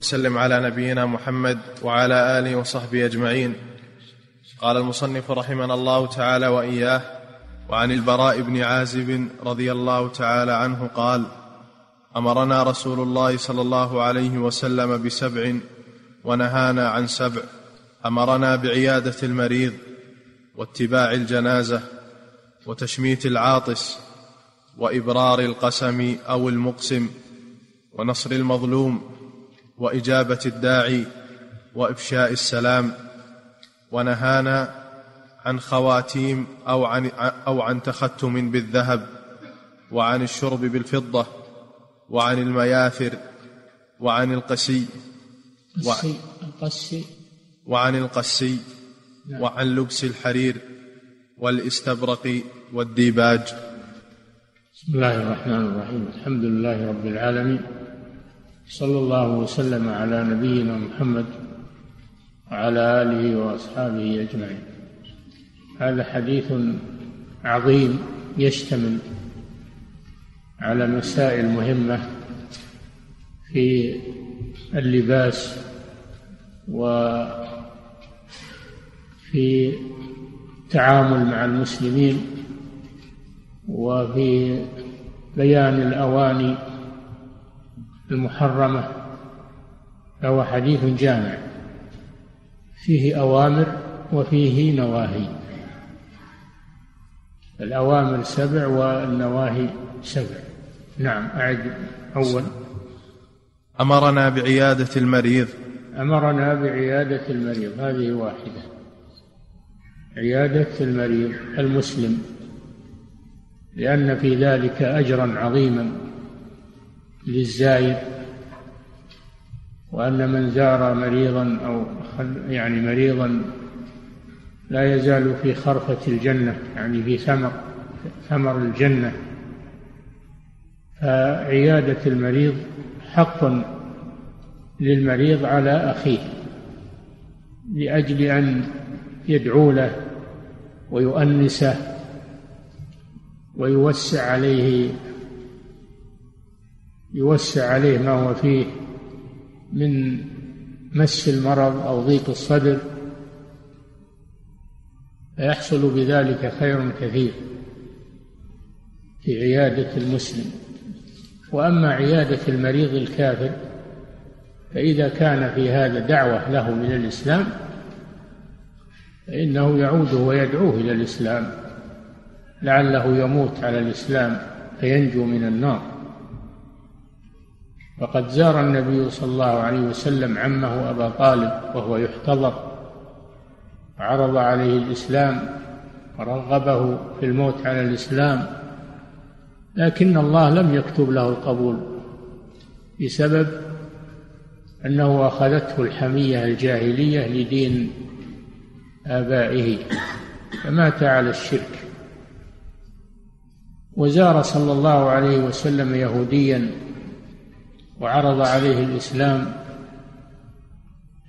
وسلم على نبينا محمد وعلى آله وصحبه أجمعين. قال المصنف رحمنا الله تعالى وإياه وعن البراء بن عازب رضي الله تعالى عنه قال أمرنا رسول الله صلى الله عليه وسلم بسبع ونهانا عن سبع. أمرنا بعيادة المريض واتباع الجنازة وتشميت العاطس وإبرار القسم أو المقسم ونصر المظلوم وإجابة الداعي وإفشاء السلام ونهانا عن خواتيم أو عن أو عن تختم بالذهب وعن الشرب بالفضة وعن المياثر وعن القسي القسي. وعن القسي نعم. وعن لبس الحرير والاستبرق والديباج. بسم الله الرحمن الرحيم. الحمد لله رب العالمين. صلى الله وسلم على نبينا محمد وعلى آله وأصحابه أجمعين. هذا حديث عظيم يشتمل على مسائل مهمة في اللباس وفي التعامل مع المسلمين وفي بيان الأواني المحرمة فهو حديث جامع. فيه أوامر وفيه نواهي. الأوامر سبع والنواهي سبع. نعم أعد أول. أمرنا بعيادة المريض. أمرنا بعيادة المريض. هذه واحدة. عيادة المريض المسلم لأن في ذلك أجرا عظيما. للزائر وأن من زار مريضا أو يعني مريضا لا يزال في خرفة الجنة يعني في ثمر ثمر الجنة. فعيادة المريض حق للمريض على أخيه لأجل أن يدعو له ويؤنسه ويوسع عليه يوسع عليه ما هو فيه من مس المرض أو ضيق الصدر فيحصل بذلك خير كثير في عيادة المسلم. وأما عيادة المريض الكافر فإذا كان في هذا دعوة له إلى الإسلام فإنه يعود ويدعوه إلى الإسلام لعله يموت على الإسلام فينجو من النار. وقد زار النبي صلى الله عليه وسلم عمه أبا طالب وهو يحتضر عرض عليه الإسلام ورغبه في الموت على الإسلام لكن الله لم يكتب له القبول بسبب أنه أخذته الحمية الجاهلية لدين آبائه فمات على الشرك. وزار صلى الله عليه وسلم يهوديا وعرض عليه الإسلام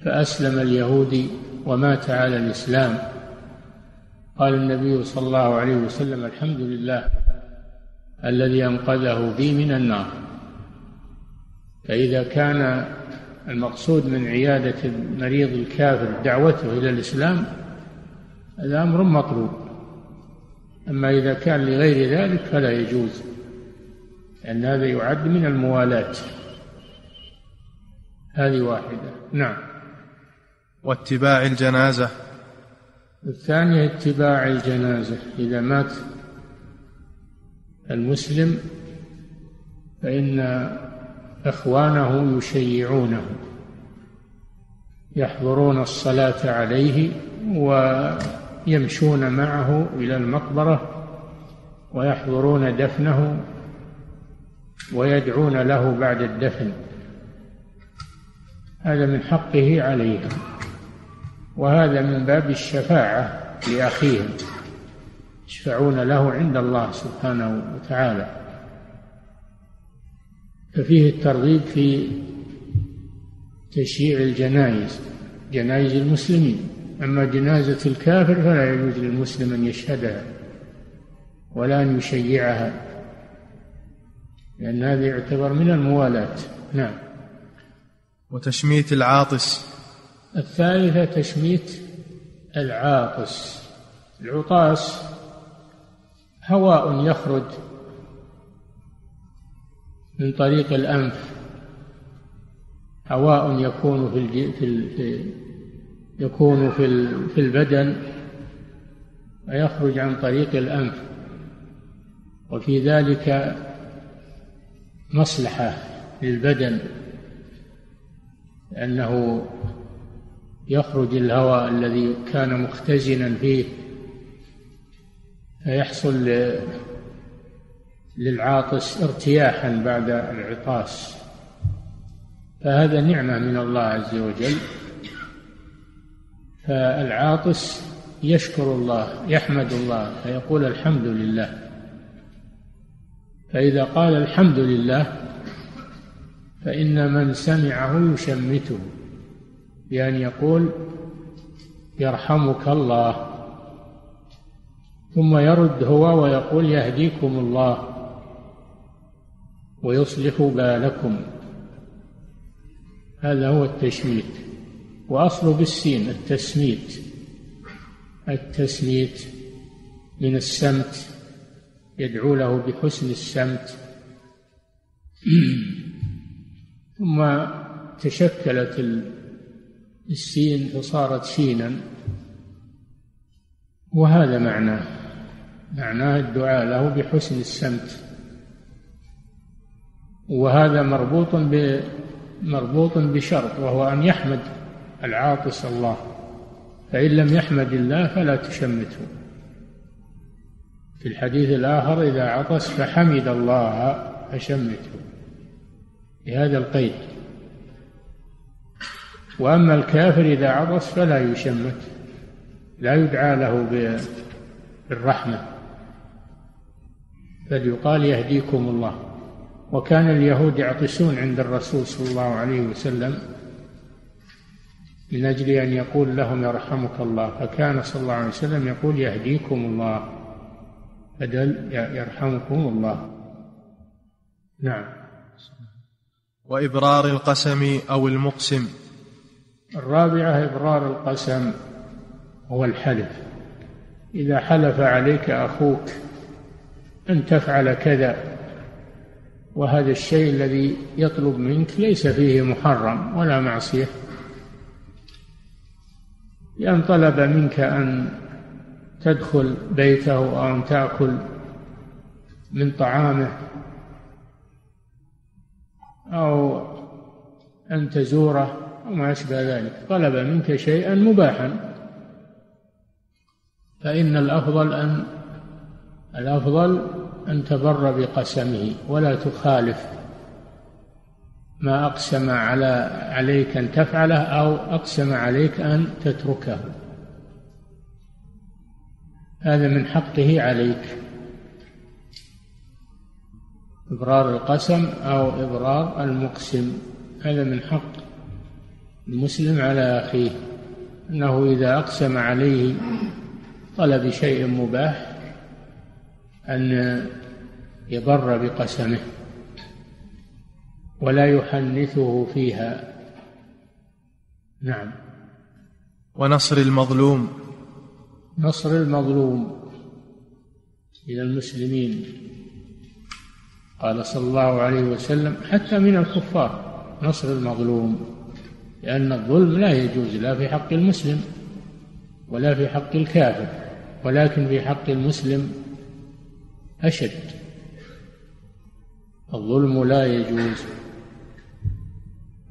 فأسلم اليهودي ومات على الإسلام. قال النبي صلى الله عليه وسلم الحمد لله الذي أنقذه بي من النار. فإذا كان المقصود من عيادة المريض الكافر دعوته إلى الإسلام هذا أمر مطلوب. أما إذا كان لغير ذلك فلا يجوز لأن هذا يعد من الموالاة. هذه واحدة. نعم. واتباع الجنازة. الثانية اتباع الجنازة. إذا مات المسلم فإن إخوانه يشيعونه يحضرون الصلاة عليه ويمشون معه إلى المقبرة ويحضرون دفنه ويدعون له بعد الدفن. هذا من حقه عليهم وهذا من باب الشفاعة لأخيهم. يشفعون له عند الله سبحانه وتعالى. ففيه الترغيب في تشييع الجنائز جنائز المسلمين. أما جنازة الكافر فلا يجوز للمسلم أن يشهدها ولا أن يشيعها لأن هذا يعتبر من الموالاة. نعم. وتشميت العاطس. الثالثة تشميت العاطس. العطاس هواء يخرج من طريق الأنف. هواء يكون في, في يكون في في البدن ويخرج عن طريق الأنف. وفي ذلك مصلحة للبدن. لأنه يخرج الهواء الذي كان مختزنا فيه فيحصل للعاطس ارتياحا بعد العطاس. فهذا نعمة من الله عز وجل. فالعاطس يشكر الله يحمد الله فيقول الحمد لله. فإذا قال الحمد لله فإن من سمعه يشمته بأن يقول يرحمك الله ثم يرد هو ويقول يهديكم الله ويصلح بالكم. هذا هو التشميت. وأصله بالسين التسميت. التسميت من السمت يدعو له بحسن السمت. ثم تشكلت السين فصارت سينا وهذا معناه معناه الدعاء له بحسن السمت. وهذا مربوط ب مربوط بشرط وهو أن يحمد العاطس الله. فإن لم يحمد الله فلا تشمته. في الحديث الآخر إذا عطس فحمد الله فشمته. بهذا القيد. وأما الكافر إذا عطس فلا يشمت لا يدعى له بالرحمة. بل يقال يهديكم الله. وكان اليهود يعطسون عند الرسول صلى الله عليه وسلم من أجل أن يقول لهم يرحمك الله. فكان صلى الله عليه وسلم يقول يهديكم الله. بدل يرحمكم الله. نعم. وإبرار القسم أو المقسم. الرابعة إبرار القسم هو الحلف. إذا حلف عليك أخوك أن تفعل كذا وهذا الشيء الذي يطلب منك ليس فيه محرم ولا معصية. لأن طلب منك أن تدخل بيته أو أن تأكل من طعامه أو أن تزوره أو ما أشبه ذلك. طلب منك شيئا مباحا. فإن الأفضل أن الأفضل أن تبر بقسمه ولا تخالف ما أقسم على عليك أن تفعله أو أقسم عليك أن تتركه. هذا من حقه عليك. إبرار القسم أو إبرار المقسم هذا من حق المسلم على أخيه. أنه إذا أقسم عليه طلب شيء مباح أن يبر بقسمه ولا يحنثه فيها. نعم. ونصر المظلوم. نصر المظلوم إلى المسلمين. قال صلى الله عليه وسلم حتى من الكفار نصر المظلوم. لأن الظلم لا يجوز لا في حق المسلم ولا في حق الكافر ولكن في حق المسلم أشد. الظلم لا يجوز.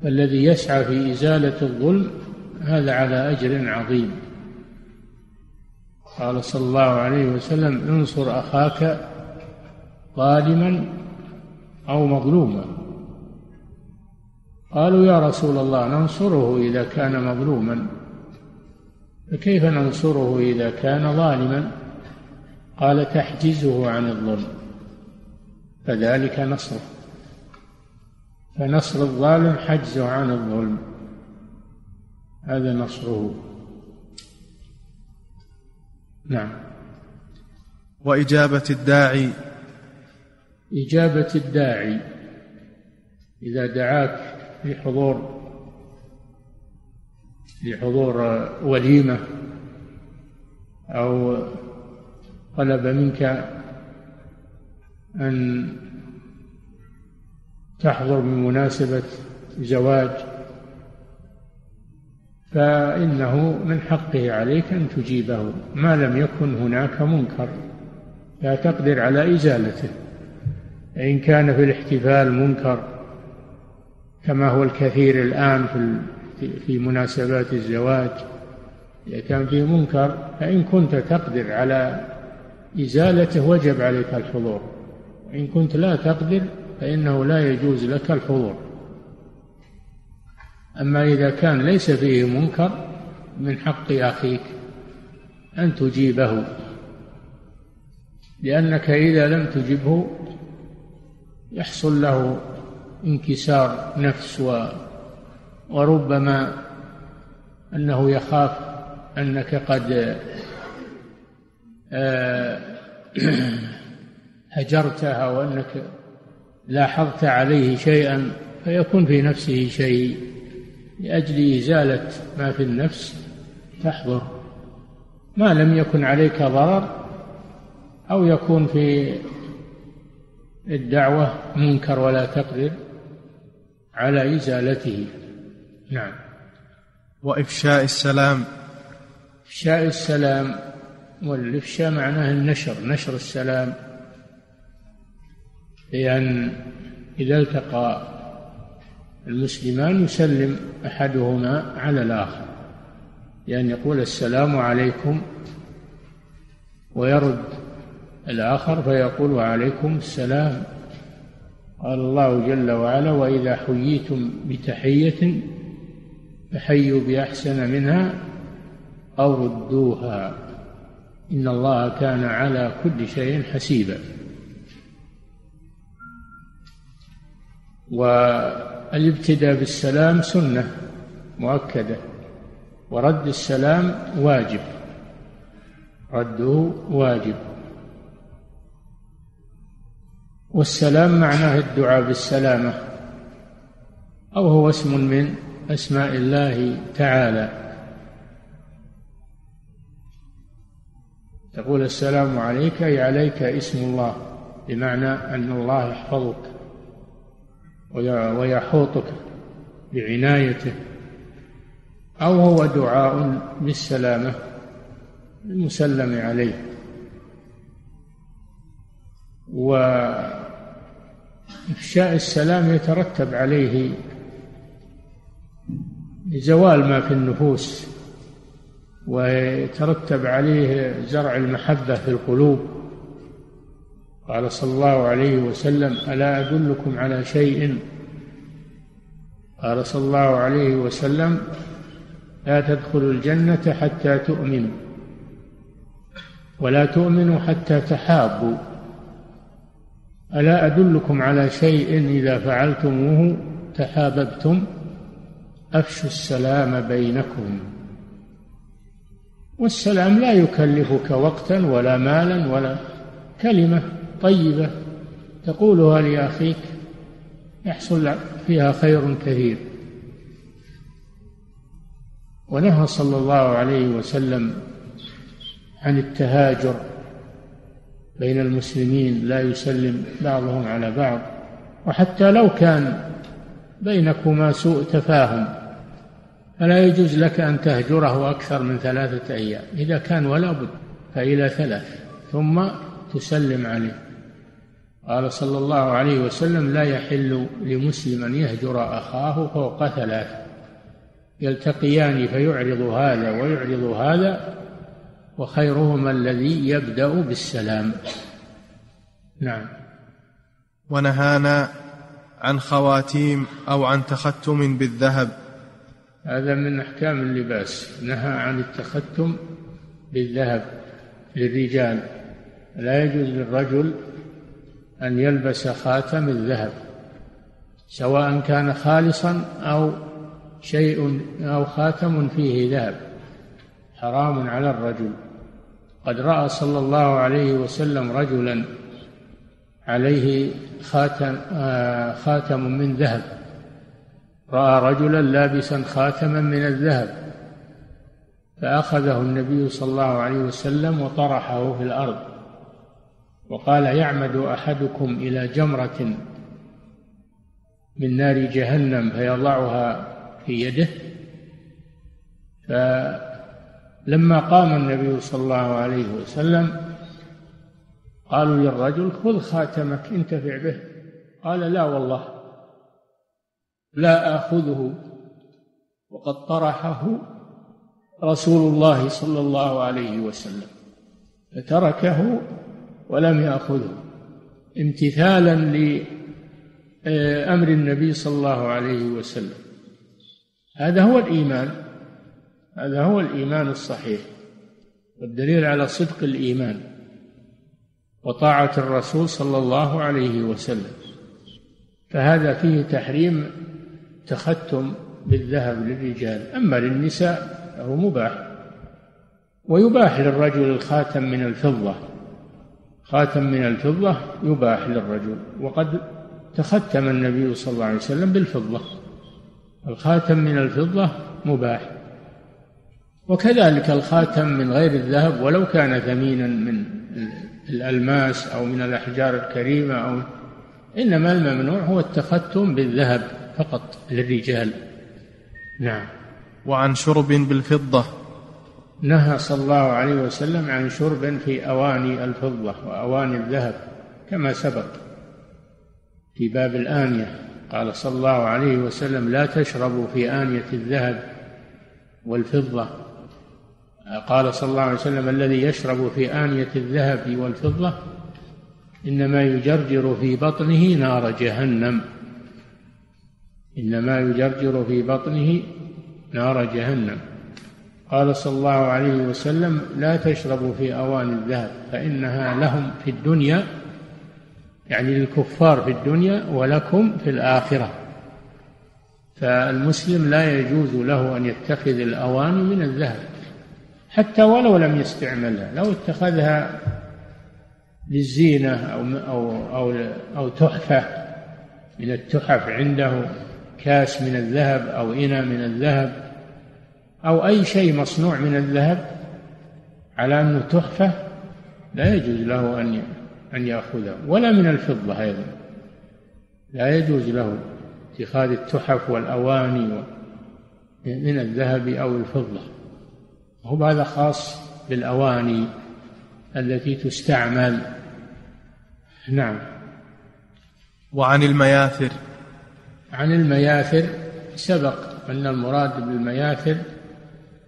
فالذي يسعى في إزالة الظلم هذا على أجر عظيم. قال صلى الله عليه وسلم انصر أخاك ظالما أو مظلوما. قالوا يا رسول الله ننصره إذا كان مظلوما. فكيف ننصره إذا كان ظالما؟ قال تحجزه عن الظلم. فذلك نصره. فنصر الظالم حجزه عن الظلم. هذا نصره. نعم. وإجابة الداعي إجابة الداعي. إذا دعاك في حضور لحضور وليمة أو طلب منك أن تحضر بمناسبة زواج فإنه من حقه عليك أن تجيبه. ما لم يكن هناك منكر لا تقدر على إزالته. إن كان في الاحتفال منكر كما هو الكثير الآن في في مناسبات الزواج إذا كان فيه منكر فإن كنت تقدر على إزالته وجب عليك الحضور وإن كنت لا تقدر فإنه لا يجوز لك الحضور. أما إذا كان ليس فيه منكر من حق أخيك أن تجيبه لأنك إذا لم تجبه يحصل له انكسار نفس و وربما أنه يخاف أنك قد هجرته وأنك لاحظت عليه شيئا فيكون في نفسه شيء لأجل إزالة ما في النفس تحضر. ما لم يكن عليك ضرر أو يكون في الدعوة منكر ولا تقدر على إزالته. نعم. وإفشاء السلام. إفشاء السلام والإفشاء معناه النشر نشر السلام. لأن إذا التقى المسلمان يسلم أحدهما على الآخر. لأن يقول السلام عليكم ويرد الآخر فيقول وعليكم السلام. قال الله جل وعلا وإذا حييتم بتحية فحيوا بأحسن منها أو ردوها. إن الله كان على كل شيء حسيبا. والابتداء بالسلام سنة مؤكدة. ورد السلام واجب. رده واجب. والسلام معناه الدعاء بالسلامة أو هو اسم من أسماء الله تعالى. تقول السلام عليك أي عليك اسم الله بمعنى أن الله يحفظك ويحوطك بعنايته أو هو دعاء بالسلامة المسلم عليه. وإفشاء السلام يترتب عليه زوال ما في النفوس ويترتب عليه زرع المحبة في القلوب. قال صلى الله عليه وسلم ألا أدلكم على شيء؟ قال صلى الله عليه وسلم لا تدخلوا الجنة حتى تؤمنوا ولا تؤمنوا حتى تحابوا. ألا أدلكم على شيء إذا فعلتموه تحاببتم؟ أفشوا السلام بينكم. والسلام لا يكلفك وقتا ولا مالا ولا كلمة طيبة. تقولها لأخيك يحصل فيها خير كثير. ونهى صلى الله عليه وسلم عن التهاجر. بين المسلمين لا يسلم بعضهم على بعض وحتى لو كان بينكما سوء تفاهم فلا يجوز لك أن تهجره أكثر من ثلاثة أيام. إذا كان ولا بد فإلى ثلاث ثم تسلم عليه. قال صلى الله عليه وسلم لا يحل لمسلم أن يهجر أخاه فوق ثلاث يلتقيان فيعرض هذا ويعرض هذا وخيرهما الذي يبدأ بالسلام. نعم. ونهانا عن خواتيم أو عن تختم بالذهب. هذا من أحكام اللباس. نهى عن التختم بالذهب للرجال. لا يجوز للرجل أن يلبس خاتم الذهب سواء كان خالصا أو شيء أو خاتم فيه ذهب. حرام على الرجل. قد رأى صلى الله عليه وسلم رجلا عليه خاتم آه خاتم من ذهب. رأى رجلا لابسا خاتما من الذهب. فأخذه النبي صلى الله عليه وسلم وطرحه في الأرض. وقال يعمد أحدكم إلى جمرة من نار جهنم فيضعها في يده. فلما قام النبي صلى الله عليه وسلم قالوا للرجل خذ خاتمك انتفع به. قال لا والله لا آخذه. وقد طرحه رسول الله صلى الله عليه وسلم. فتركه ولم يأخذه. امتثالا لأمر النبي صلى الله عليه وسلم. هذا هو الإيمان. هذا هو الإيمان الصحيح والدليل على صدق الإيمان وطاعة الرسول صلى الله عليه وسلم. فهذا فيه تحريم تختم بالذهب للرجال. أما للنساء فهو مباح. ويباح للرجل الخاتم من الفضة. خاتم من الفضة يباح للرجل. وقد تختم النبي صلى الله عليه وسلم بالفضة. الخاتم من الفضة مباح. وكذلك الخاتم من غير الذهب ولو كان ثمينا من الألماس أو من الأحجار الكريمة أو إنما الممنوع هو التختم بالذهب فقط للرجال. نعم. وعن شرب بالفضة. نهى صلى الله عليه وسلم عن شرب في أواني الفضة وأواني الذهب كما سبق في باب الآنية. قال صلى الله عليه وسلم لا تشربوا في آنية الذهب والفضة قال صلى الله عليه وسلم الذي يشرب في آنية الذهب والفضة إنما يجرجر في بطنه نار جهنم. إنما يجرجر في بطنه نار جهنم. قال صلى الله عليه وسلم لا تشربوا في أواني الذهب فإنها لهم في الدنيا يعني للكفار في الدنيا ولكم في الآخرة. فالمسلم لا يجوز له أن يتخذ الأواني من الذهب. حتى ولو لم يستعملها لو اتخذها للزينة أو أو أو أو تحفة من التحف عنده كاس من الذهب أو إناء من الذهب أو أي شيء مصنوع من الذهب على أنه تحفة لا يجوز له أن أن يأخذه ولا من الفضة أيضا لا يجوز له اتخاذ التحف والأواني من الذهب أو الفضة. هو هذا خاص بالأواني التي تستعمل. نعم. وعن المياثر. عن المياثر سبق أن المراد بالمياثر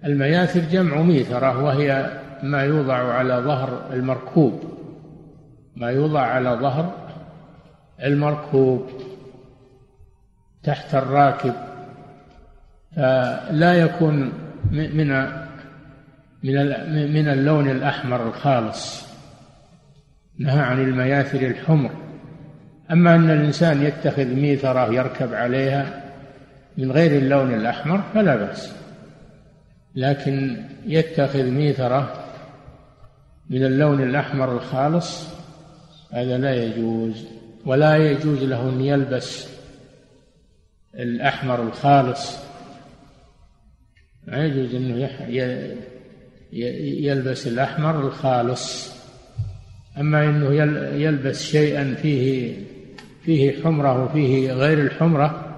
المياثر جمع ميثرة وهي ما يوضع على ظهر المركوب. ما يوضع على ظهر المركوب تحت الراكب. فلا يكون من من من اللون الأحمر الخالص. نهى عن المياثر الحمر. أما أن الإنسان يتخذ ميثرة يركب عليها من غير اللون الأحمر فلا بأس. لكن يتخذ ميثرة من اللون الأحمر الخالص هذا لا يجوز. ولا يجوز له أن يلبس الأحمر الخالص. لا يجوز أنه يلبس الأحمر الخالص. أما أنه يلبس شيئا فيه فيه حمرة وفيه غير الحمرة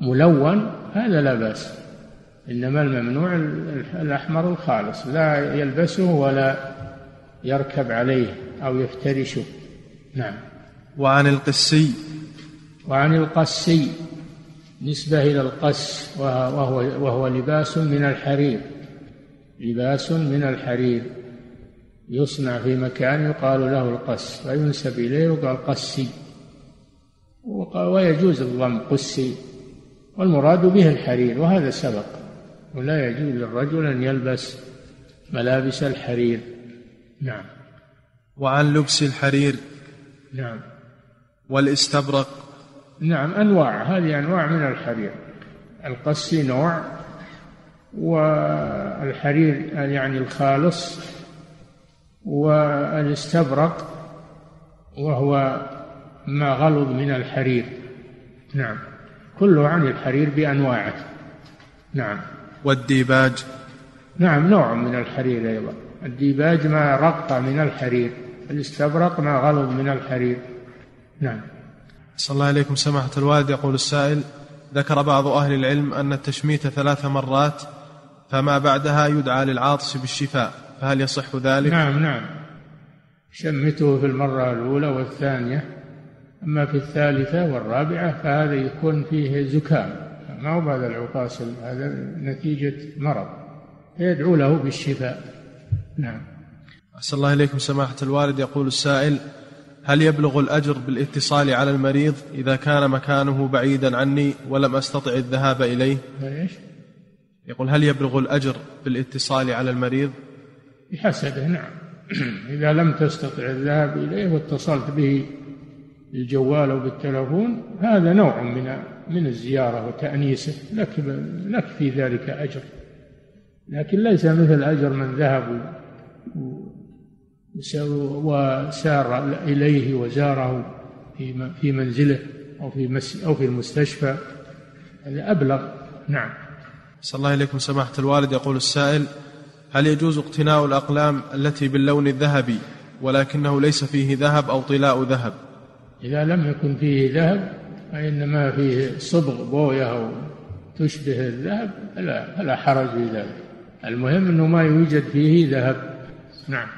ملون هذا لا بأس. إنما الممنوع الأحمر الخالص. لا يلبسه ولا يركب عليه أو يفترشه. نعم. وعن القسي. وعن القسي. نسبة إلى القس وهو, وهو لباس من الحرير. لباس من الحرير يصنع في مكان يقال له القس وينسب إليه وقال قسي ويجوز الضم قسي والمراد به الحرير وهذا سبق ولا يجوز للرجل أن يلبس ملابس الحرير. نعم. وعن لبس الحرير نعم. والاستبرق. نعم أنواع هذه أنواع من الحرير. القسي نوع والحرير يعني الخالص والاستبرق وهو ما غلظ من الحرير. نعم. كله عن الحرير بأنواعه. نعم. والديباج؟ نعم نوع من الحرير أيضا. الديباج ما رق من الحرير الاستبرق ما غلظ من الحرير. نعم. صلى الله عليكم سماحة الوالد. يقول السائل ذكر بعض أهل العلم أن التشميت ثلاث مرات فما بعدها يدعى للعاطس بالشفاء فهل يصح ذلك؟ نعم نعم. شمته في المرة الأولى والثانية أما في الثالثة والرابعة فهذا يكون فيه زكام. ما هو بعد العقاص؟ هذا نتيجة مرض. يدعو له بالشفاء. نعم. أحسن الله إليكم سماحة الوالد. يقول السائل هل يبلغ الأجر بالاتصال على المريض إذا كان مكانه بعيدا عني ولم أستطع الذهاب إليه؟ إيش؟ يقول هل يبلغ الأجر بالاتصال على المريض؟ بحسبه نعم. إذا لم تستطع الذهاب إليه واتصلت به بالجوال أو بالتلفون هذا نوع من من الزيارة وتأنيسه. لك لك في ذلك أجر. لكن ليس مثل أجر من ذهب وسار إليه وزاره في في منزله أو في أو في المستشفى. هذا أبلغ. نعم. صلى الله إليكم سماحة الوالد. يقول السائل هل يجوز اقتناء الأقلام التي باللون الذهبي ولكنه ليس فيه ذهب أو طلاء ذهب؟ إذا لم يكن فيه ذهب فإنما فيه صبغ بوية أو تشبه الذهب فلا فلا حرج في ذلك. المهم أنه ما يوجد فيه ذهب. نعم.